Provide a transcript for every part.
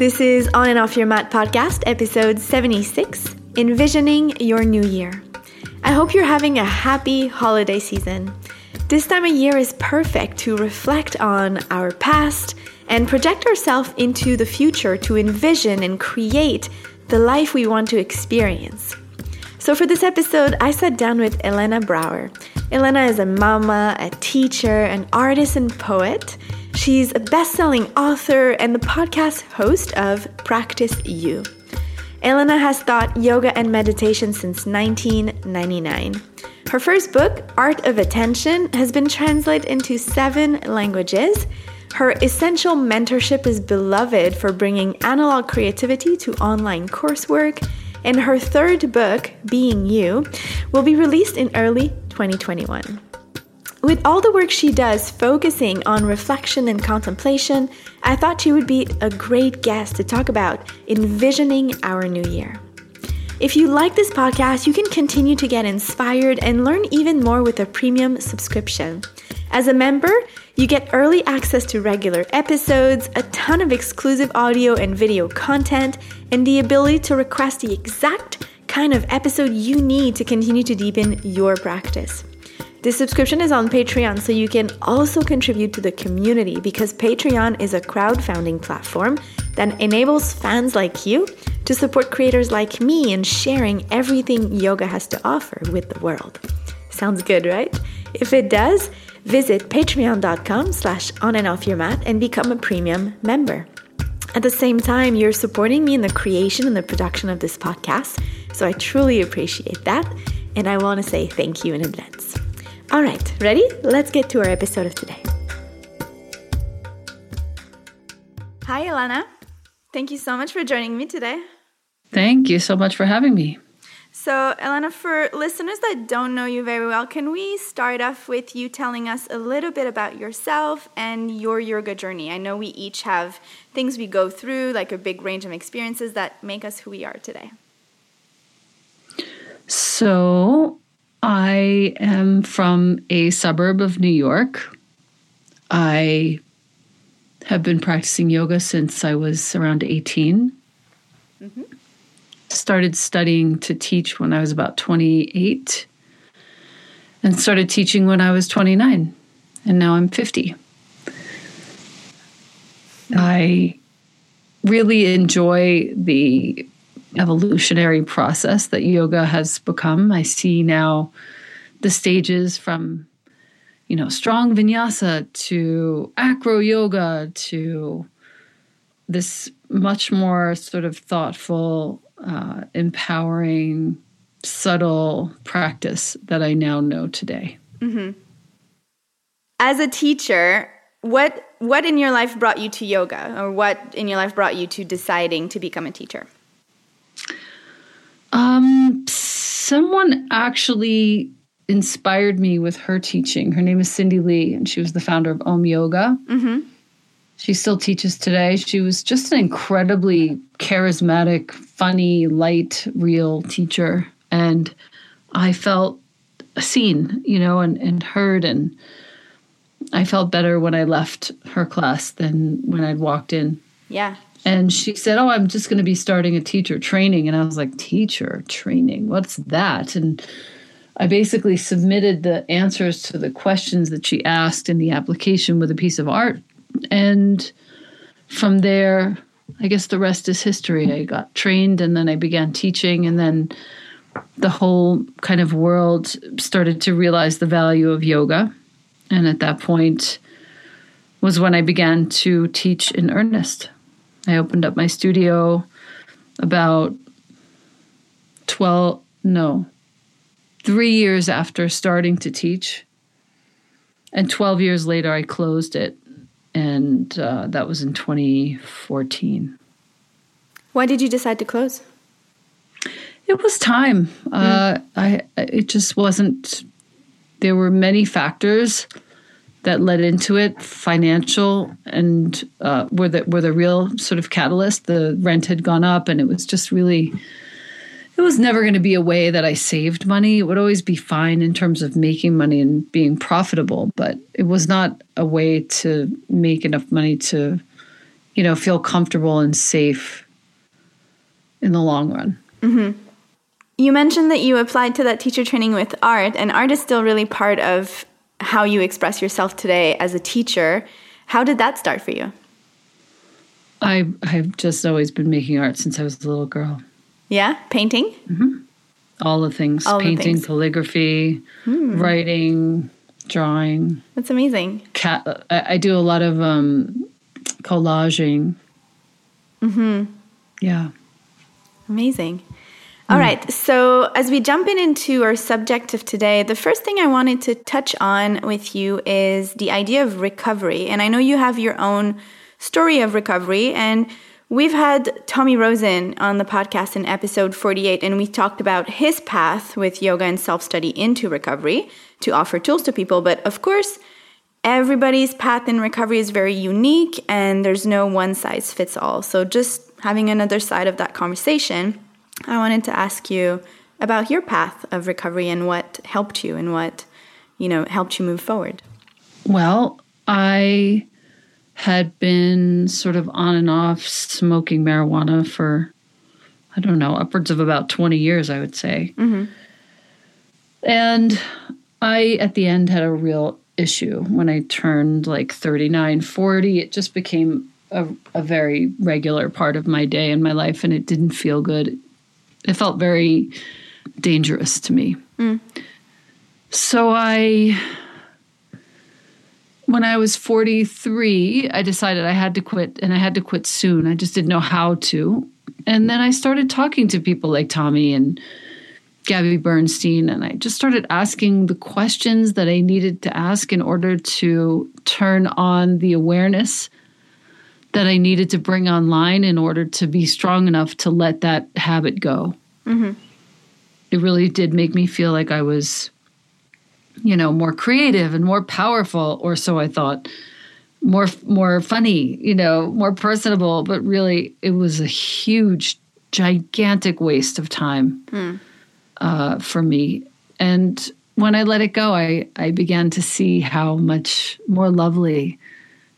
This is On and Off Your Mat podcast, episode 76 Envisioning Your New Year. I hope you're having a happy holiday season. This time of year is perfect to reflect on our past and project ourselves into the future to envision and create the life we want to experience. So, for this episode, I sat down with Elena Brower. Elena is a mama, a teacher, an artist, and poet. She's a best selling author and the podcast host of Practice You. Elena has taught yoga and meditation since 1999. Her first book, Art of Attention, has been translated into seven languages. Her essential mentorship is beloved for bringing analog creativity to online coursework. And her third book, Being You, will be released in early 2021. With all the work she does focusing on reflection and contemplation, I thought she would be a great guest to talk about envisioning our new year. If you like this podcast, you can continue to get inspired and learn even more with a premium subscription. As a member, you get early access to regular episodes, a ton of exclusive audio and video content, and the ability to request the exact kind of episode you need to continue to deepen your practice. This subscription is on Patreon, so you can also contribute to the community because Patreon is a crowdfunding platform that enables fans like you to support creators like me in sharing everything yoga has to offer with the world. Sounds good, right? If it does, visit patreon.com slash on and off your mat and become a premium member. At the same time, you're supporting me in the creation and the production of this podcast, so I truly appreciate that, and I want to say thank you in advance. All right, ready? Let's get to our episode of today. Hi, Elena. Thank you so much for joining me today. Thank you so much for having me. So, Elena, for listeners that don't know you very well, can we start off with you telling us a little bit about yourself and your yoga journey? I know we each have things we go through, like a big range of experiences that make us who we are today. So, I am from a suburb of New York. I have been practicing yoga since I was around 18. Mm-hmm. Started studying to teach when I was about 28 and started teaching when I was 29. And now I'm 50. I really enjoy the evolutionary process that yoga has become. I see now the stages from you know strong vinyasa to acro yoga to this much more sort of thoughtful uh, empowering subtle practice that i now know today mm-hmm. as a teacher what what in your life brought you to yoga or what in your life brought you to deciding to become a teacher um, someone actually inspired me with her teaching. Her name is Cyndi Lee, and she was the founder of Om Yoga. Mm-hmm. She still teaches today. She was just an incredibly charismatic, funny, light, real teacher. And I felt seen, you know, and, and heard. And I felt better when I left her class than when I'd walked in. Yeah. And she said, Oh, I'm just going to be starting a teacher training. And I was like, Teacher training? What's that? And I basically submitted the answers to the questions that she asked in the application with a piece of art. And from there, I guess the rest is history. I got trained and then I began teaching. And then the whole kind of world started to realize the value of yoga. And at that point was when I began to teach in earnest. I opened up my studio about 12, no, three years after starting to teach. And 12 years later, I closed it. And uh, that was in 2014. Why did you decide to close? It was time. Mm. Uh, I it just wasn't. There were many factors that led into it, financial, and uh, were the were the real sort of catalyst. The rent had gone up, and it was just really. It was never going to be a way that I saved money. It would always be fine in terms of making money and being profitable, but it was not a way to make enough money to you know, feel comfortable and safe in the long run. You mentioned that you applied to that teacher training with art, and art is still really part of how you express yourself today as a teacher. How did that start for you? I I've just always been making art since I was a little girl. Yeah, painting? All the things, All the painting, things. calligraphy, writing, drawing. That's amazing. Cat, I, I do a lot of um, collaging. Mm-hmm. Yeah. Amazing. All right. So, as we jump in into our subject of today, the first thing I wanted to touch on with you is the idea of recovery. And I know you have your own story of recovery. And we've had Tommy Rosen on the podcast in episode 48, and we talked about his path with yoga and self study into recovery to offer tools to people. But of course, everybody's path in recovery is very unique, and there's no one size fits all. So, just having another side of that conversation. I wanted to ask you about your path of recovery and what helped you and what, you know, helped you move forward. Well, I had been sort of on and off smoking marijuana for, I don't know, upwards of about 20 years, I would say. Mm-hmm. And I, at the end, had a real issue when I turned like 39, 40. It just became a, a very regular part of my day and my life, and it didn't feel good. It felt very dangerous to me. Mm. So I when I was 43, I decided I had to quit and I had to quit soon. I just didn't know how to. And then I started talking to people like Tommy and Gabby Bernstein, and I just started asking the questions that I needed to ask in order to turn on the awareness that I needed to bring online in order to be strong enough to let that habit go. It really did make me feel like I was you know more creative and more powerful or so i thought. More more funny you know more personable but really it was a huge gigantic waste of time uh, for me. And when i let it go i i began to see how much more lovely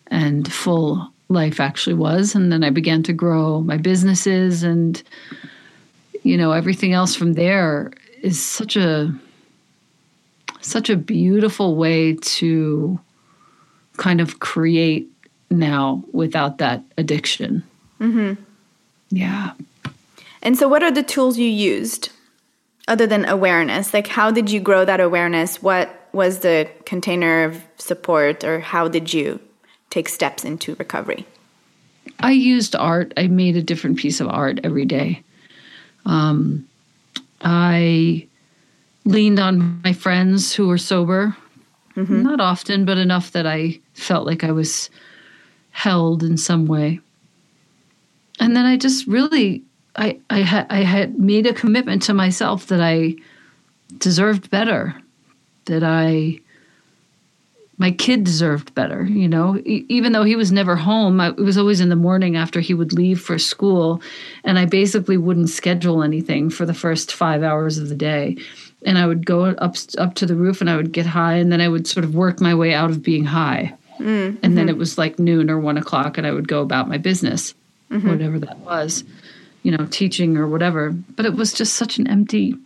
and full life actually was and then i began to grow my businesses and you know everything else from there is such a such a beautiful way to kind of create now without that addiction. Mm-hmm. Yeah. And so, what are the tools you used other than awareness? Like, how did you grow that awareness? What was the container of support, or how did you take steps into recovery? I used art. I made a different piece of art every day. Um, I leaned on my friends who were sober, not often, but enough that I felt like I was held in some way. And then I just really, I, I had, I had made a commitment to myself that I deserved better, that I, my kid deserved better, you know, E- even though he was never home, I, it was always in the morning after he would leave for school. And I basically wouldn't schedule anything for the first five hours of the day. And I would go up, up to the roof and I would get high. And then I would sort of work my way out of being high. Mm, and then mm-hmm. it was like noon or one o'clock and I would go about my business, mm-hmm. whatever that was, you know, teaching or whatever. But it was just such an empty,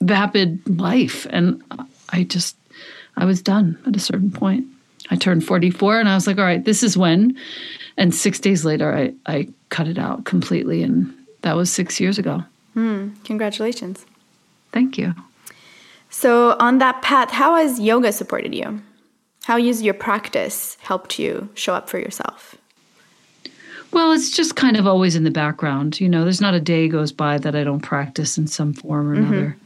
vapid life. And I just, I was done at a certain point. I turned 44 and I was like, all right, this is when. And six days later, I, I cut it out completely. And that was six years ago. Hmm, congratulations. Thank you. So, on that path, how has yoga supported you? How has your practice helped you show up for yourself? Well, it's just kind of always in the background. You know, there's not a day goes by that I don't practice in some form or mm-hmm. another.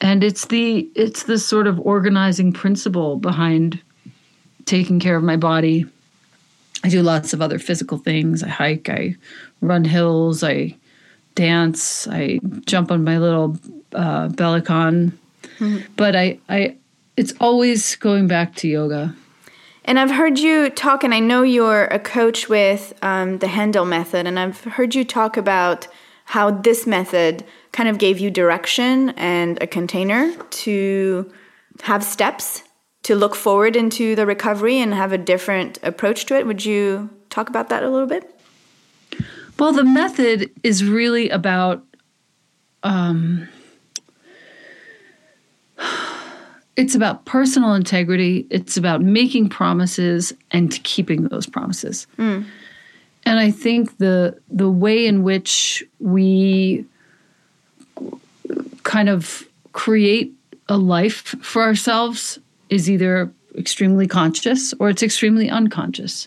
And it's the it's the sort of organizing principle behind taking care of my body. I do lots of other physical things. I hike, I run hills, I dance, I jump on my little uh, Bellicon. But I, I, it's always going back to yoga. And I've heard you talk, and I know you're a coach with um, the Handel method, and I've heard you talk about how this method kind of gave you direction and a container to have steps to look forward into the recovery and have a different approach to it. Would you talk about that a little bit? Well, the method is really about um, it's about personal integrity. It's about making promises and keeping those promises. Mm. And I think the the way in which we kind of create a life for ourselves is either extremely conscious or it's extremely unconscious.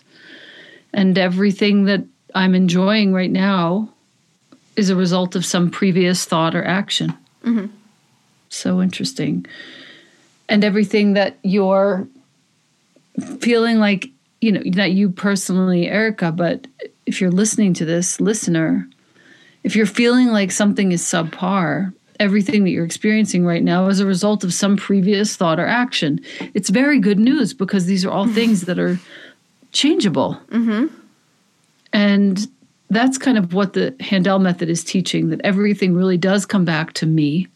And everything that I'm enjoying right now is a result of some previous thought or action. Mm-hmm. So interesting and everything that you're feeling like you know not you personally erica but if you're listening to this listener if you're feeling like something is subpar everything that you're experiencing right now is a result of some previous thought or action. It's very good news because these are all things that are changeable. Mm-hmm. and that's kind of what the handel method is teaching that everything really does come back to me.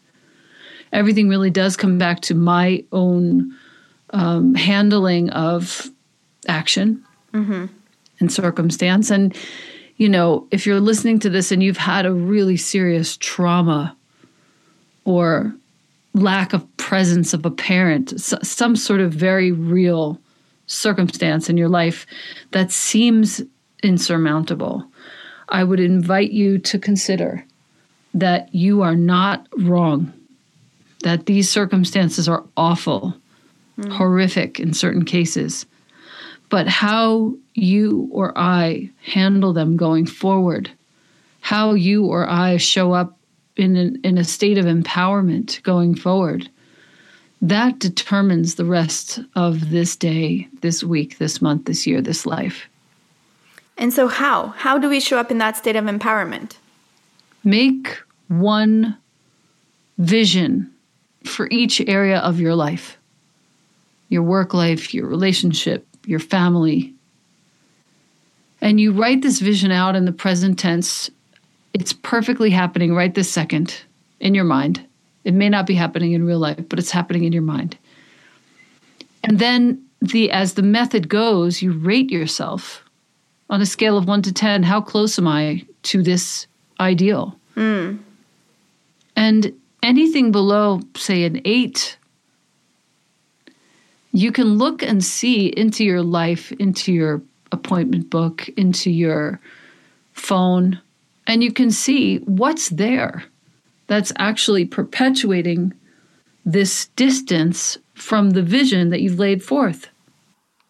Everything really does come back to my own um, handling of action. Mm-hmm. And circumstance. And, you know, if you're listening to this and you've had a really serious trauma or lack of presence of a parent, some sort of very real circumstance in your life that seems insurmountable, I would invite you to consider that you are not wrong that these circumstances are awful, mm. horrific in certain cases, but how you or I handle them going forward, how you or I show up in, an, in a state of empowerment going forward, that determines the rest of this day, this week, this month, this year, this life. And so, how? How do we show up in that state of empowerment? Make one vision for each area of your life your work life, your relationship, your family. And you write this vision out in the present tense. It's perfectly happening right this second in your mind. It may not be happening in real life, but it's happening in your mind. And then the as the method goes, you rate yourself on a scale of 1 to 10, how close am I to this ideal? Mm. And anything below, say, an eight, you can look and see into your life, into your appointment book, into your phone, and you can see what's there that's actually perpetuating this distance from the vision that you've laid forth.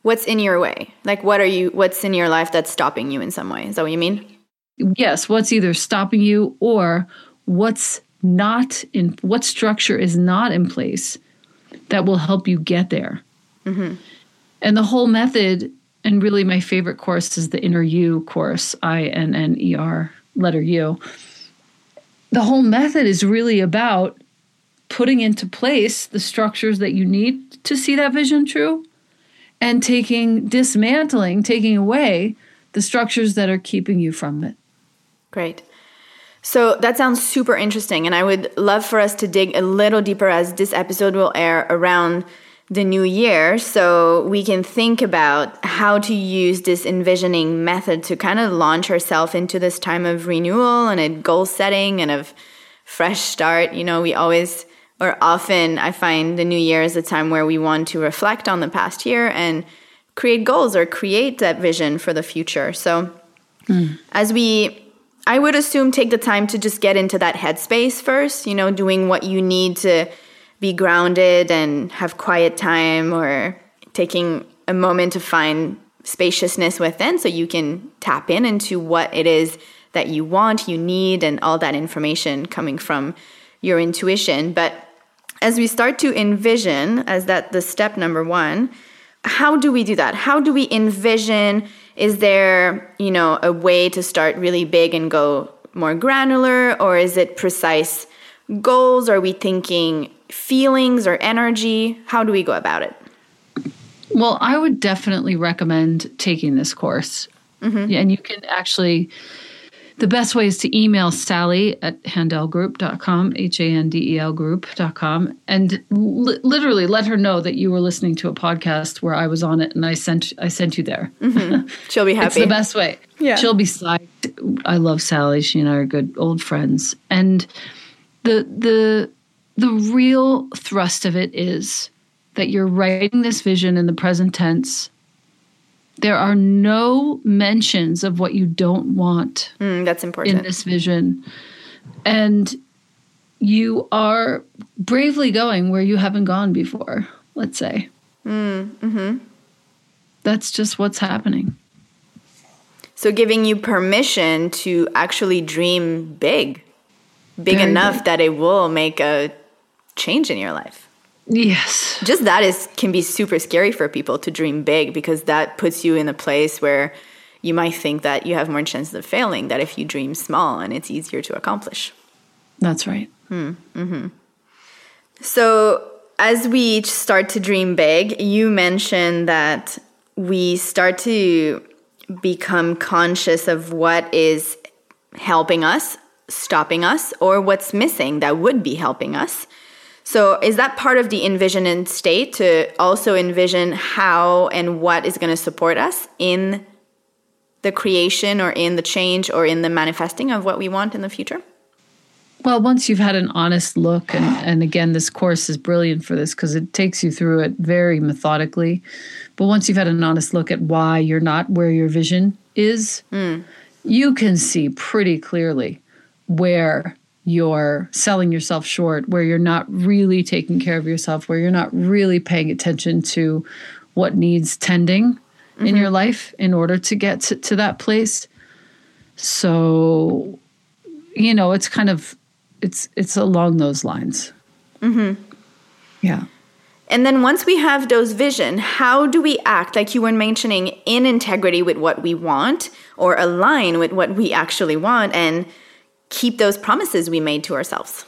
What's in your way? Like, what are you, what's in your life that's stopping you in some way? Is that what you mean? Yes, what's either stopping you or what's not in what structure is not in place that will help you get there. Mm-hmm. And the whole method, and really my favorite course is the Inner You course, I N N E R, letter U. The whole method is really about putting into place the structures that you need to see that vision true and taking, dismantling, taking away the structures that are keeping you from it. Great. So that sounds super interesting. And I would love for us to dig a little deeper as this episode will air around the new year. So we can think about how to use this envisioning method to kind of launch ourselves into this time of renewal and a goal setting and of fresh start. You know, we always or often I find the new year is a time where we want to reflect on the past year and create goals or create that vision for the future. So mm. as we I would assume take the time to just get into that headspace first, you know, doing what you need to be grounded and have quiet time or taking a moment to find spaciousness within so you can tap in into what it is that you want, you need, and all that information coming from your intuition. But as we start to envision, as that the step number one, how do we do that? How do we envision is there, you know, a way to start really big and go more granular or is it precise goals? Are we thinking feelings or energy? How do we go about it? Well, I would definitely recommend taking this course. Mm-hmm. And you can actually the best way is to email Sally at handelgroup.com, H A N D E L group.com, and li- literally let her know that you were listening to a podcast where I was on it and I sent I sent you there. Mm-hmm. She'll be happy. it's the best way. Yeah. She'll be psyched. I love Sally. She and I are good old friends. And the the the real thrust of it is that you're writing this vision in the present tense there are no mentions of what you don't want Mm, that's important. in this vision. And you are bravely going where you haven't gone before, let's say. Mm, mm-hmm. That's just what's happening. So giving you permission to actually dream big, big Very enough big. that it will make a change in your life. Yes. Just that is can be super scary for people to dream big because that puts you in a place where you might think that you have more chances of failing that if you dream small and it's easier to accomplish. That's right. Hmm, mm-hmm. So, as we each start to dream big, you mentioned that we start to become conscious of what is helping us, stopping us, or what's missing that would be helping us. So, is that part of the envisioning state to also envision how and what is going to support us in the creation or in the change or in the manifesting of what we want in the future? Well, once you've had an honest look, and, and again, this course is brilliant for this because it takes you through it very methodically. But once you've had an honest look at why you're not where your vision is, hmm. you can see pretty clearly where you're selling yourself short, where you're not really taking care of yourself, where you're not really paying attention to what needs tending in your life in order to get to, to that place. So, you know, it's kind of it's it's along those lines. Mm-hmm. Yeah. And then once we have those vision, how do we act like you were mentioning in integrity with what we want or align with what we actually want and keep those promises we made to ourselves?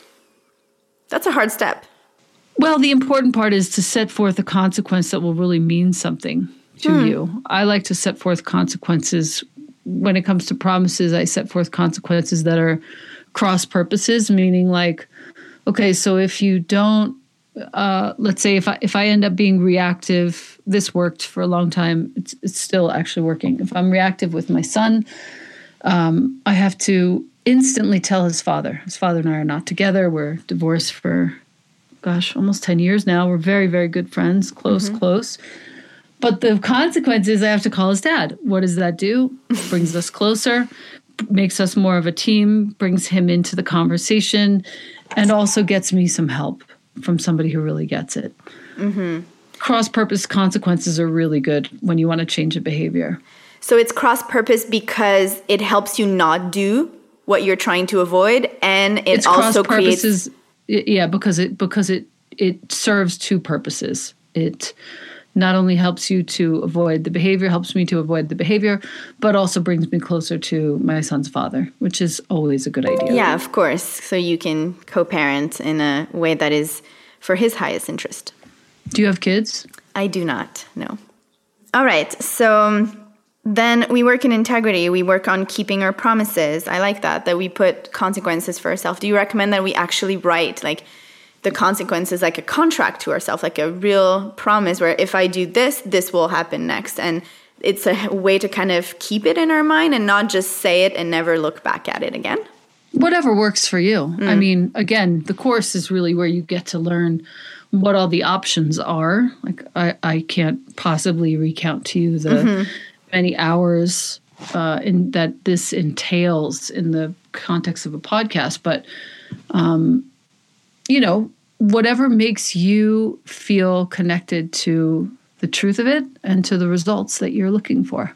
That's a hard step. Well, the important part is to set forth a consequence that will really mean something to you. I like to set forth consequences when it comes to promises. I set forth consequences that are cross purposes, meaning like, okay, so if you don't, uh, let's say if I if I end up being reactive, this worked for a long time. It's it's still actually working. If I'm reactive with my son, um, I have to instantly tell his father. His father and I are not together. We're divorced for, gosh, almost 10 years now. We're very, very good friends, close, mm-hmm. close. But the consequence is I have to call his dad. What does that do? brings us closer, makes us more of a team, brings him into the conversation, and also gets me some help from somebody who really gets it. Mm-hmm. Cross purpose consequences are really good when you want to change a behavior. So it's cross purpose because it helps you not do what you're trying to avoid and it it's also cross creates purposes yeah because it because it it serves two purposes it not only helps you to avoid the behavior helps me to avoid the behavior but also brings me closer to my son's father which is always a good idea Yeah, of course. So you can co-parent in a way that is for his highest interest. do you have kids I do not, no. All right. So um, then we work in integrity. We work on keeping our promises. I like that, that we put consequences for ourselves. Do you recommend that we actually write like the consequences like a contract to ourselves, like a real promise where if I do this, this will happen next? And it's a way to kind of keep it in our mind and not just say it and never look back at it again. whatever works for you i mm. mean again the course is really where you get to learn what all the options are like i, I can't possibly recount to you the mm-hmm. Many hours uh, in that this entails in the context of a podcast but um, you know whatever makes you feel connected to the truth of it and to the results that you're looking for.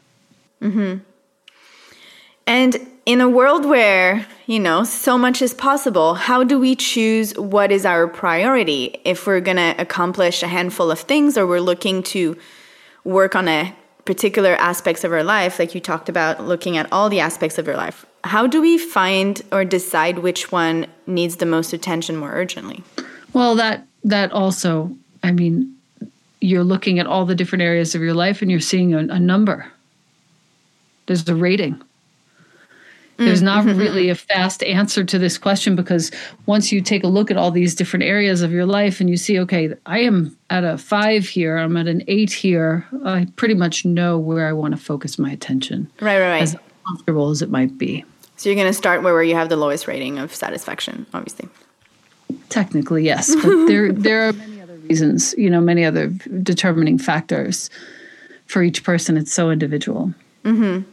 And in a world where, you know, so much is possible, how do we choose what is our priority? If we're going to accomplish a handful of things or we're looking to work on a particular aspects of our life like you talked about looking at all the aspects of your life. How do we find or decide which one needs the most attention more urgently? Well, that that also, I mean, you're looking at all the different areas of your life and you're seeing a, a number. There's a rating. There's not really a fast answer to this question because once you take a look at all these different areas of your life and you see, okay, I am at a five here, I'm at an eight here, I pretty much know where I want to focus my attention. Right, right, right. As comfortable as it might be. So you're going to start where, where you have the lowest rating of satisfaction, obviously. Technically, yes, but there there are many other reasons, you know, many other determining factors for each person. It's so individual. Mm-hmm.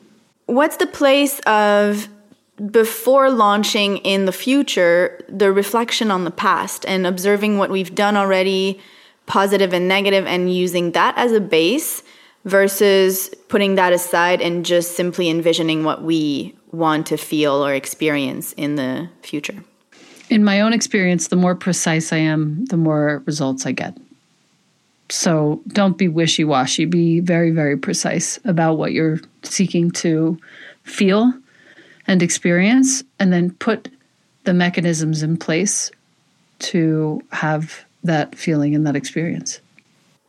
What's the place of before launching in the future, the reflection on the past and observing what we've done already, positive and negative, and using that as a base versus putting that aside and just simply envisioning what we want to feel or experience in the future? In my own experience, the more precise I am, the more results I get. So don't be wishy washy. Be very, very precise about what you're seeking to feel and experience, and then put the mechanisms in place to have that feeling and that experience.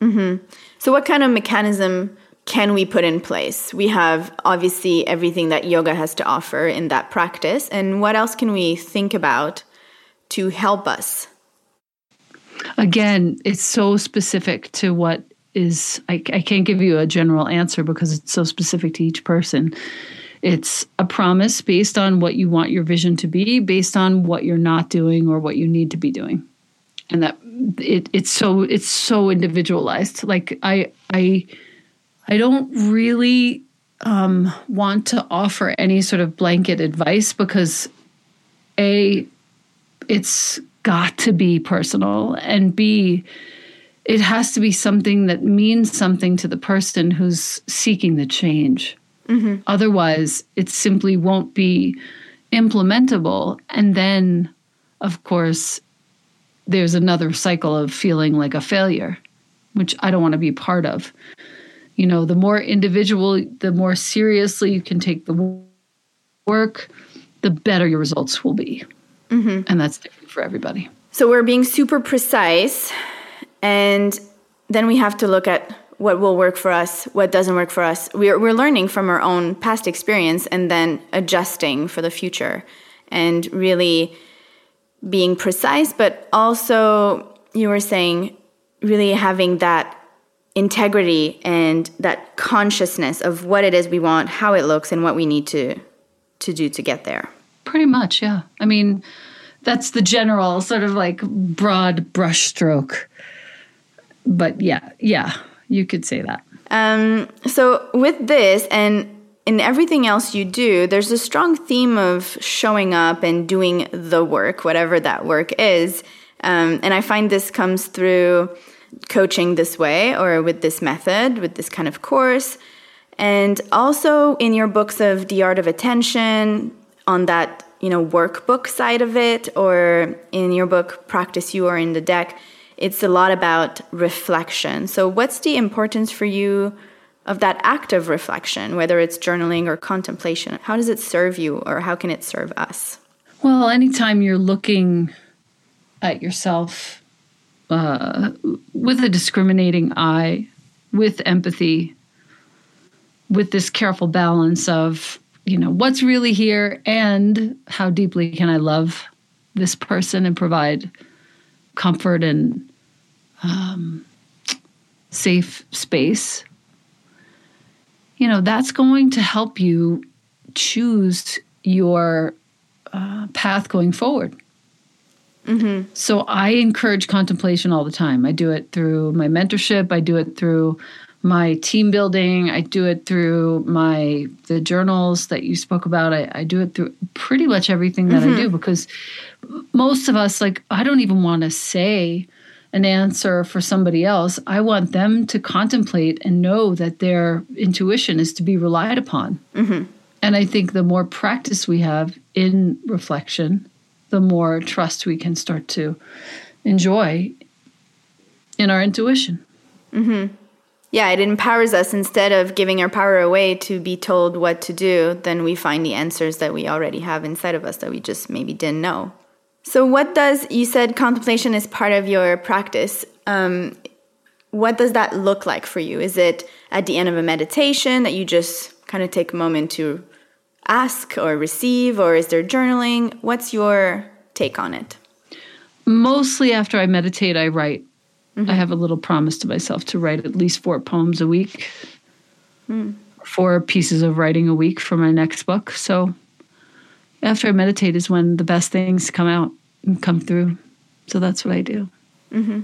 Mm-hmm. So, what kind of mechanism can we put in place? We have obviously everything that yoga has to offer in that practice. And what else can we think about to help us? Again, it's so specific to what is, I, I can't give you a general answer because it's so specific to each person. It's a promise based on what you want your vision to be, based on what you're not doing or what you need to be doing. And that it, it's so it's so individualized. Like I I I don't really um, want to offer any sort of blanket advice because a it's got to be personal and b it has to be something that means something to the person who's seeking the change Mm-hmm. Otherwise, it simply won't be implementable. And then, of course, there's another cycle of feeling like a failure, which I don't want to be part of. You know, the more individual, the more seriously you can take the work, the better your results will be. Mm-hmm. And that's different for everybody. So we're being super precise. And then we have to look at what will work for us, what doesn't work for us. We're, we're learning from our own past experience and then adjusting for the future and really being precise, but also, you were saying, really having that integrity and that consciousness of what it is we want, how it looks, and what we need to to do to get there. Pretty much, yeah. I mean, that's the general sort of like broad brushstroke. But yeah, yeah, you could say that. Um, so, with this and in everything else you do, there's a strong theme of showing up and doing the work, whatever that work is. Um, and I find this comes through coaching this way or with this method, with this kind of course. And also in your books of The Art of Attention, on that, you know, workbook side of it, or in your book Practice You Are in the deck, it's a lot about reflection. So, what's the importance for you of that act of reflection, whether it's journaling or contemplation? How does it serve you, or how can it serve us? Well, anytime you're looking at yourself uh, with a discriminating eye, with empathy, with this careful balance of, you know, what's really here and how deeply can I love this person and provide comfort and um, safe space, you know, that's going to help you choose your uh, path going forward. Mm-hmm. So I encourage contemplation all the time. I do it through my mentorship. I do it through my team building. I do it through my the journals that you spoke about. I, I do it through pretty much everything that mm-hmm. I do because most of us, like, I don't even want to say an answer for somebody else. I want them to contemplate and know that their intuition is to be relied upon. Mm-hmm. And I think the more practice we have in reflection, the more trust we can start to enjoy in our intuition. Mm-hmm yeah, it empowers us instead of giving our power away to be told what to do, then we find the answers that we already have inside of us that we just maybe didn't know. So, what does you said contemplation is part of your practice? Um, what does that look like for you? Is it at the end of a meditation that you just kind of take a moment to ask or receive, or is there journaling? What's your take on it? Mostly after I meditate, I write. Mm-hmm. I have a little promise to myself to write at least four poems a week, mm. four pieces of writing a week for my next book. So after I meditate is when the best things come out and come through. So that's what I do. Mm-hmm.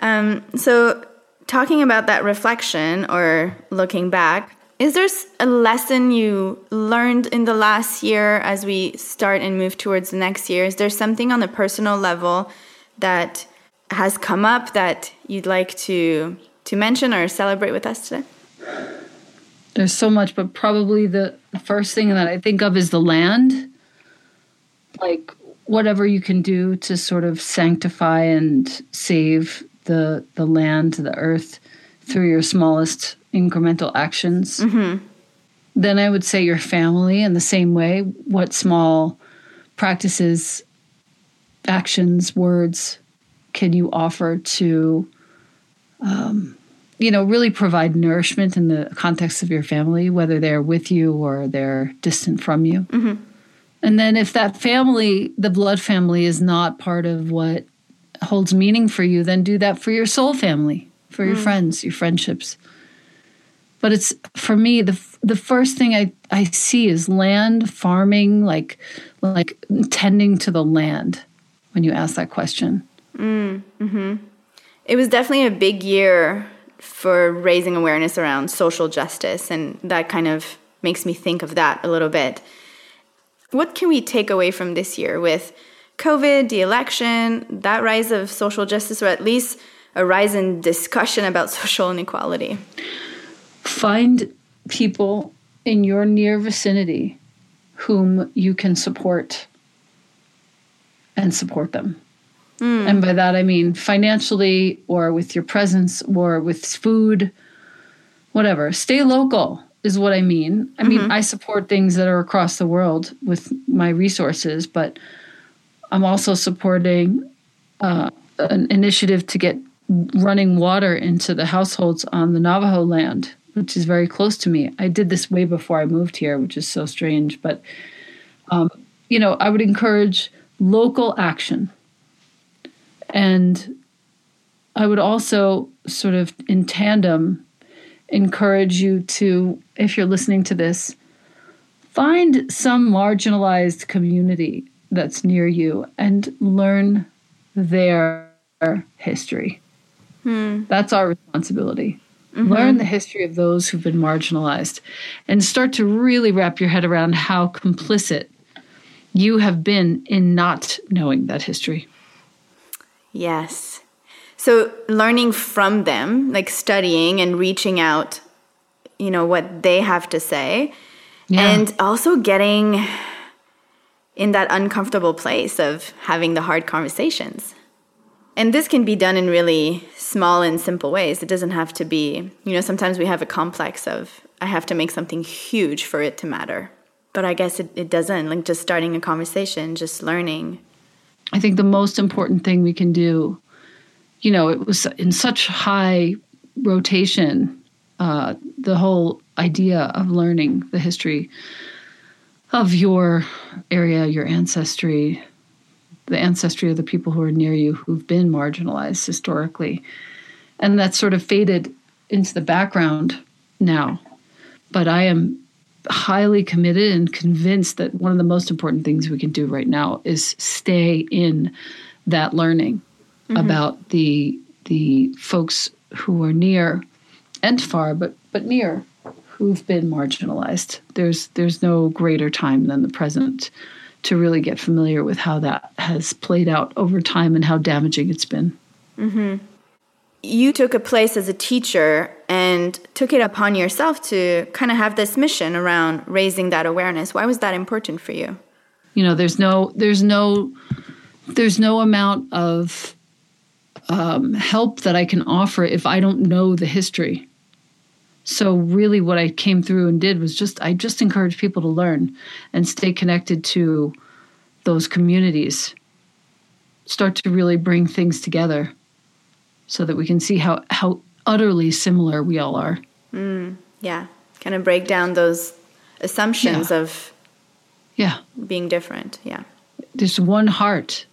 Um, so, talking about that reflection or looking back, is there a lesson you learned in the last year as we start and move towards the next year? Is there something on the personal level that has come up that you'd like to to mention or celebrate with us today? There's so much, but probably the first thing that I think of is the land. Like whatever you can do to sort of sanctify and save the the land, the earth through your smallest incremental actions. Mm-hmm. Then I would say your family in the same way. What small practices, actions, words can you offer to, um, you know, really provide nourishment in the context of your family, whether they're with you or they're distant from you? Mm-hmm. And then if that family, the blood family, is not part of what holds meaning for you, then do that for your soul family, for your mm. friends, your friendships. But it's for me the the first thing I, I see is land farming, like like tending to the land. When you ask that question, mm, hmm it was definitely a big year for raising awareness around social justice, and that kind of makes me think of that a little bit. What can we take away from this year with COVID, the election, that rise of social justice, or at least a rise in discussion about social inequality? Find people in your near vicinity whom you can support and support them. Mm. And by that I mean financially or with your presence or with food, whatever. Stay local is what I mean. I mean, mm-hmm. I support things that are across the world with my resources, but I'm also supporting uh, an initiative to get running water into the households on the Navajo land, which is very close to me. I did this way before I moved here, which is so strange. But, um, you know, I would encourage local action. And I would also sort of in tandem encourage you to, if you're listening to this, find some marginalized community that's near you and learn their history. Hmm. That's our responsibility. Mm-hmm. Learn the history of those who've been marginalized and start to really wrap your head around how complicit you have been in not knowing that history. Yes. So learning from them, like studying and reaching out, you know, what they have to say. Yeah. And also getting in that uncomfortable place of having the hard conversations. And this can be done in really small and simple ways. It doesn't have to be, you know, sometimes we have a complex of, I have to make something huge for it to matter. But I guess it, it doesn't. Like just starting a conversation, just learning. I think the most important thing we can do you know, it was in such high rotation, uh, the whole idea of learning the history of your area, your ancestry, the ancestry of the people who are near you who've been marginalized historically. And that's sort of faded into the background now. But I am highly committed and convinced that one of the most important things we can do right now is stay in that learning mm-hmm. about the the folks who are near and far, but but near, who've been marginalized. There's there's no greater time than the present to really get familiar with how that has played out over time and how damaging it's been. Mm-hmm. You took a place as a teacher and took it upon yourself to kind of have this mission around raising that awareness. Why was that important for you? You know, there's no there's no there's no amount of um, help that I can offer if I don't know the history. So really, what I came through and did was just I just encourage people to learn and stay connected to those communities. Start to really bring things together, so that we can see how how utterly similar we all are. Mm, yeah, kind of break down those assumptions Yeah. of Yeah. being different. Yeah. There's one heart.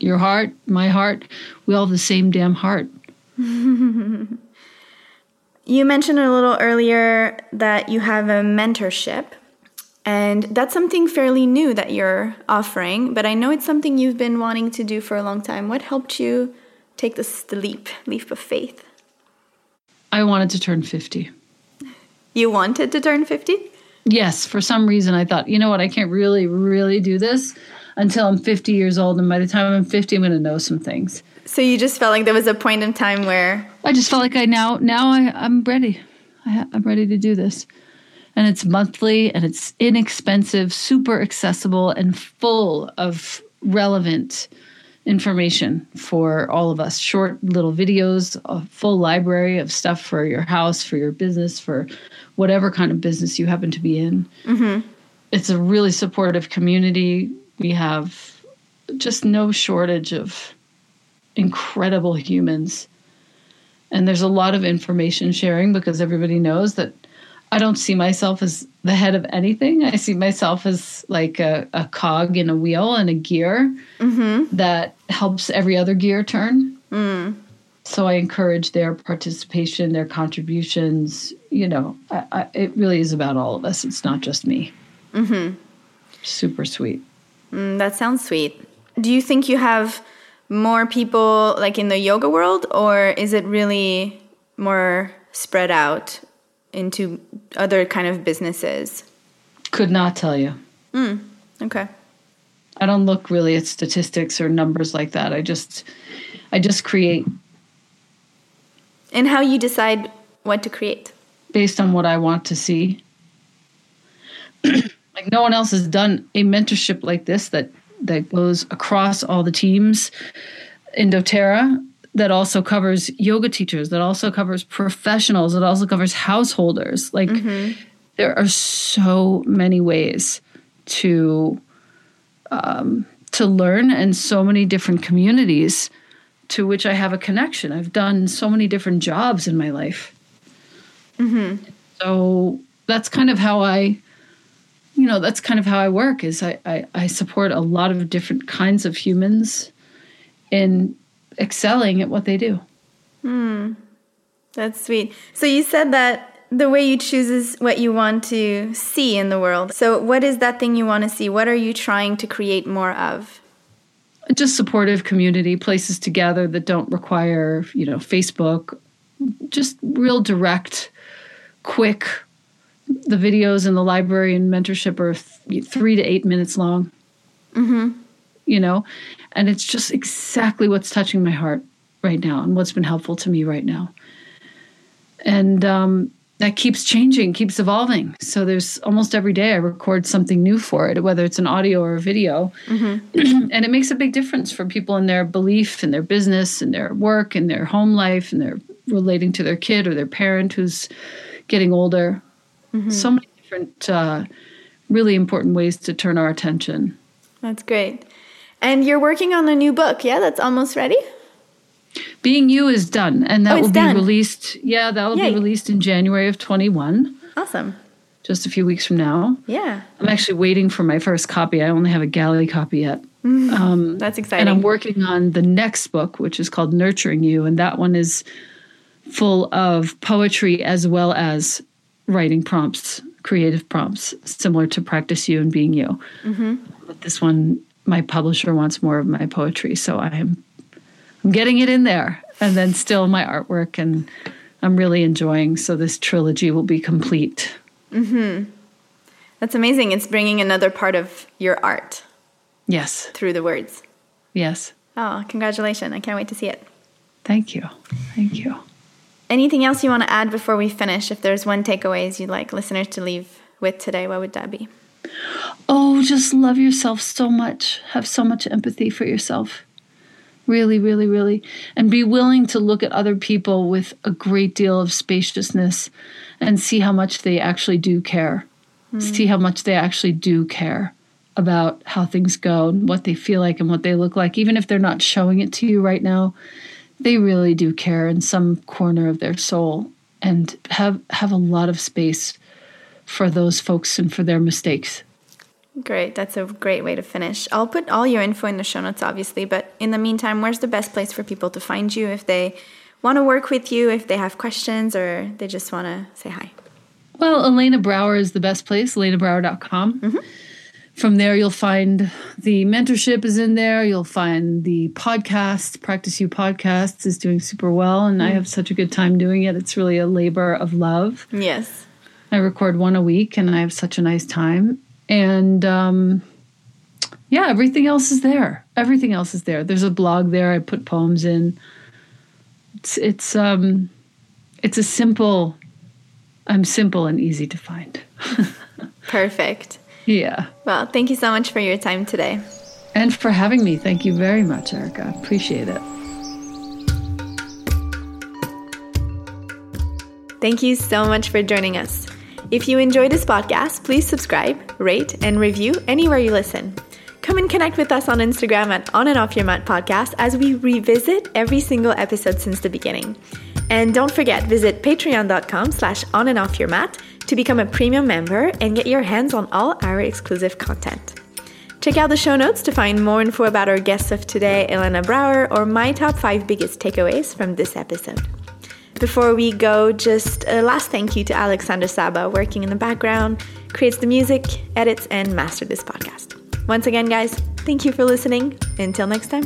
Your heart, my heart, we all have the same damn heart. You mentioned a little earlier that you have a mentorship, and that's something fairly new that you're offering, but I know it's something you've been wanting to do for a long time. What helped you take this the leap, leap of faith? I wanted to turn 50. You wanted to turn 50? Yes, for some reason I thought, you know what, I can't really, really do this until I'm 50 years old. And by the time I'm 50, I'm going to know some things. So you just felt like there was a point in time where I just felt like I now, now I, I'm ready. I, I'm ready to do this. And it's monthly and it's inexpensive, super accessible, and full of relevant information for all of us. Short little videos, a full library of stuff for your house, for your business, for whatever kind of business you happen to be in. Mm-hmm. It's a really supportive community. We have just no shortage of incredible humans. And there's a lot of information sharing because everybody knows that I don't see myself as the head of anything. I see myself as like a, a cog in a wheel and a gear that helps every other gear turn. So I encourage their participation, their contributions. You know, I, I, it really is about all of us. It's not just me. Mm-hmm. Super sweet. Mm, that sounds sweet. Do you think you have more people like in the yoga world, or is it really more spread out into other kind of businesses? Could not tell you. Mm, okay. I don't look really at statistics or numbers like that. I just I just create And how you decide what to create? based on what I want to see. like no one else has done a mentorship like this that that goes across all the teams in doTERRA that also covers yoga teachers, that also covers professionals, that also covers householders. Like there are so many ways to um, to learn and so many different communities to which I have a connection. I've done so many different jobs in my life. So that's kind of how I, you know, that's kind of how I work. Is I, I I support a lot of different kinds of humans in excelling at what they do. Hmm. That's sweet. So you said that the way you choose is what you want to see in the world. So what is that thing you want to see? What are you trying to create more of? just supportive community places to gather that don't require you know facebook just real direct quick the videos in the library and mentorship are th- three to eight minutes long mm-hmm. You know? And it's just exactly what's touching my heart right now and what's been helpful to me right now. And um, that keeps changing keeps evolving. So there's almost every day i record something new for it whether it's an audio or a video. And it makes a big difference for people in their belief in their business in their work in their home life and their relating to their kid or their parent who's getting older. So many different uh, really important ways to turn our attention. That's great. And you're working on a new book, yeah? That's almost ready? being you is done and that Oh, will be done. released yeah that will Yay. be released in january of 21 Awesome. just a few weeks from now Yeah. i'm actually waiting for my first copy i only have a galley copy yet um, That's exciting. and. I'm working on the next book, which is called Nurturing You, and that one is full of poetry as well as writing prompts, creative prompts, similar to Practice You and Being You. But this one, my publisher wants more of my poetry, so I'm I'm getting it in there, and then still my artwork, and I'm really enjoying. So this trilogy will be complete. Mm-hmm. That's amazing. It's bringing another part of your art Yes, through the words. yes. Oh, congratulations. I can't wait to see it. Thank you, thank you. Anything else you want to add before we finish? If there's one takeaways you'd like listeners to leave with today, what would that be? Oh, just love yourself so much. Have so much empathy for yourself. Really, really, really. And be willing to look at other people with a great deal of spaciousness and see how much they actually do care. Hmm. See how much they actually do care about how things go and what they feel like and what they look like. Even if they're not showing it to you right now, they really do care in some corner of their soul and have have a lot of space for those folks and for their mistakes. Great. That's a great way to finish. I'll put all your info in the show notes, obviously. But in the meantime, where's the best place for people to find you if they want to work with you, if they have questions, or they just want to say hi? Well, Elena Brower is the best place, elenabrower.com. Mm-hmm. From there, you'll find the mentorship is in there. You'll find the podcast, Practice You Podcasts is doing super well. And mm. I have such a good time doing it. It's really a labor of love. Yes. I record one a week and I have such a nice time and um, yeah, everything else is there. Everything else is there. There's a blog there. I put poems in. It's it's um, it's a simple. I'm simple and easy to find. Perfect. Yeah. Well, thank you so much for your time today. And for having me. Thank you very much, Erica. Appreciate it. Thank you so much for joining us. If you enjoy this podcast, please subscribe, rate, and review anywhere you listen. Come and connect with us on Instagram at On and Off Your Mat Podcast as we revisit every single episode since the beginning. And don't forget, visit patreon.com slash on and off your mat to become a premium member and get your hands on all our exclusive content. Check out the show notes to find more info about our guests of today, Elena Brower, or my top five biggest takeaways from this episode. Before we go, just a last thank you to Alexander Saba, working in the background, creates the music, edits, and masters this podcast. Once again, guys, thank you for listening. Until next time.